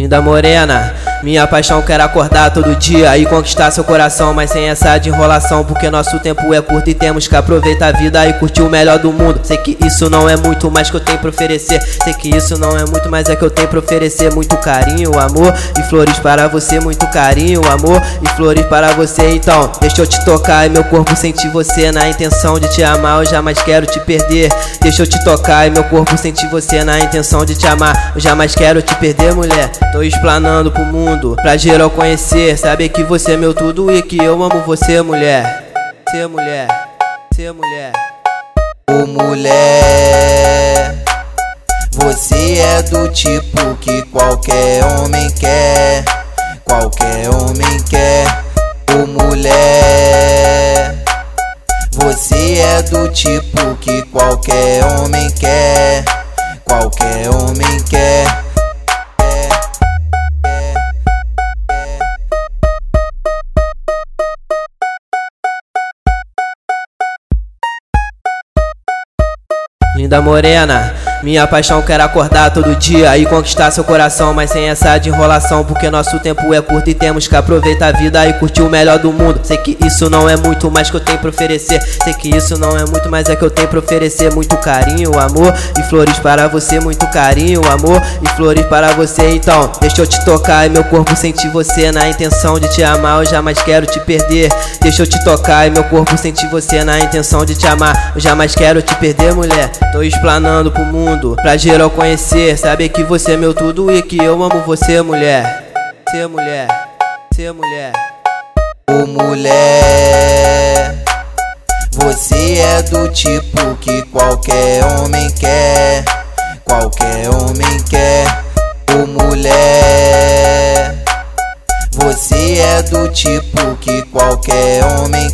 Linda morena, minha paixão quer acordar todo dia e conquistar seu coração, mas sem essa de enrolação, porque nosso tempo é curto e temos que aproveitar a vida e curtir o melhor do mundo. Sei que isso não é muito, mais que eu tenho pra oferecer. Sei que isso não é muito, mas é que eu tenho pra oferecer muito carinho, amor e flores para você, muito carinho, amor e flores para você. Então, deixa eu te tocar e meu corpo sentir você na intenção de te amar, eu jamais quero te perder. Deixa eu te tocar e meu corpo sentir você na intenção de te amar, eu jamais quero te perder, mulher. Tô explanando pro mundo, pra geral conhecer. Saber que você é meu tudo e que eu amo você, mulher. Ser mulher, ser mulher. Ô mulher, você é do tipo que qualquer homem quer. Qualquer homem quer. Ô mulher, você é do tipo que qualquer homem quer. Linda morena, minha paixão quer acordar todo dia e conquistar seu coração, mas sem essa de enrolação, porque nosso tempo é curto e temos que aproveitar a vida e curtir o melhor do mundo. Sei que isso não é muito, mais que eu tenho pra oferecer. Sei que isso não é muito, mas é que eu tenho pra oferecer muito carinho, amor e flores para você, muito carinho, amor e flores para você. Então, deixa eu te tocar e meu corpo sentir você na intenção de te amar, eu jamais quero te perder. Deixa eu te tocar e meu corpo sentir você na intenção de te amar, eu jamais quero te perder, mulher. Tô explanando pro mundo, pra geral conhecer. Saber que você é meu tudo e que eu amo você, mulher. Ser mulher, ser mulher. Ô mulher, você é do tipo que qualquer homem quer. Qualquer homem quer. Ô mulher, você é do tipo que qualquer homem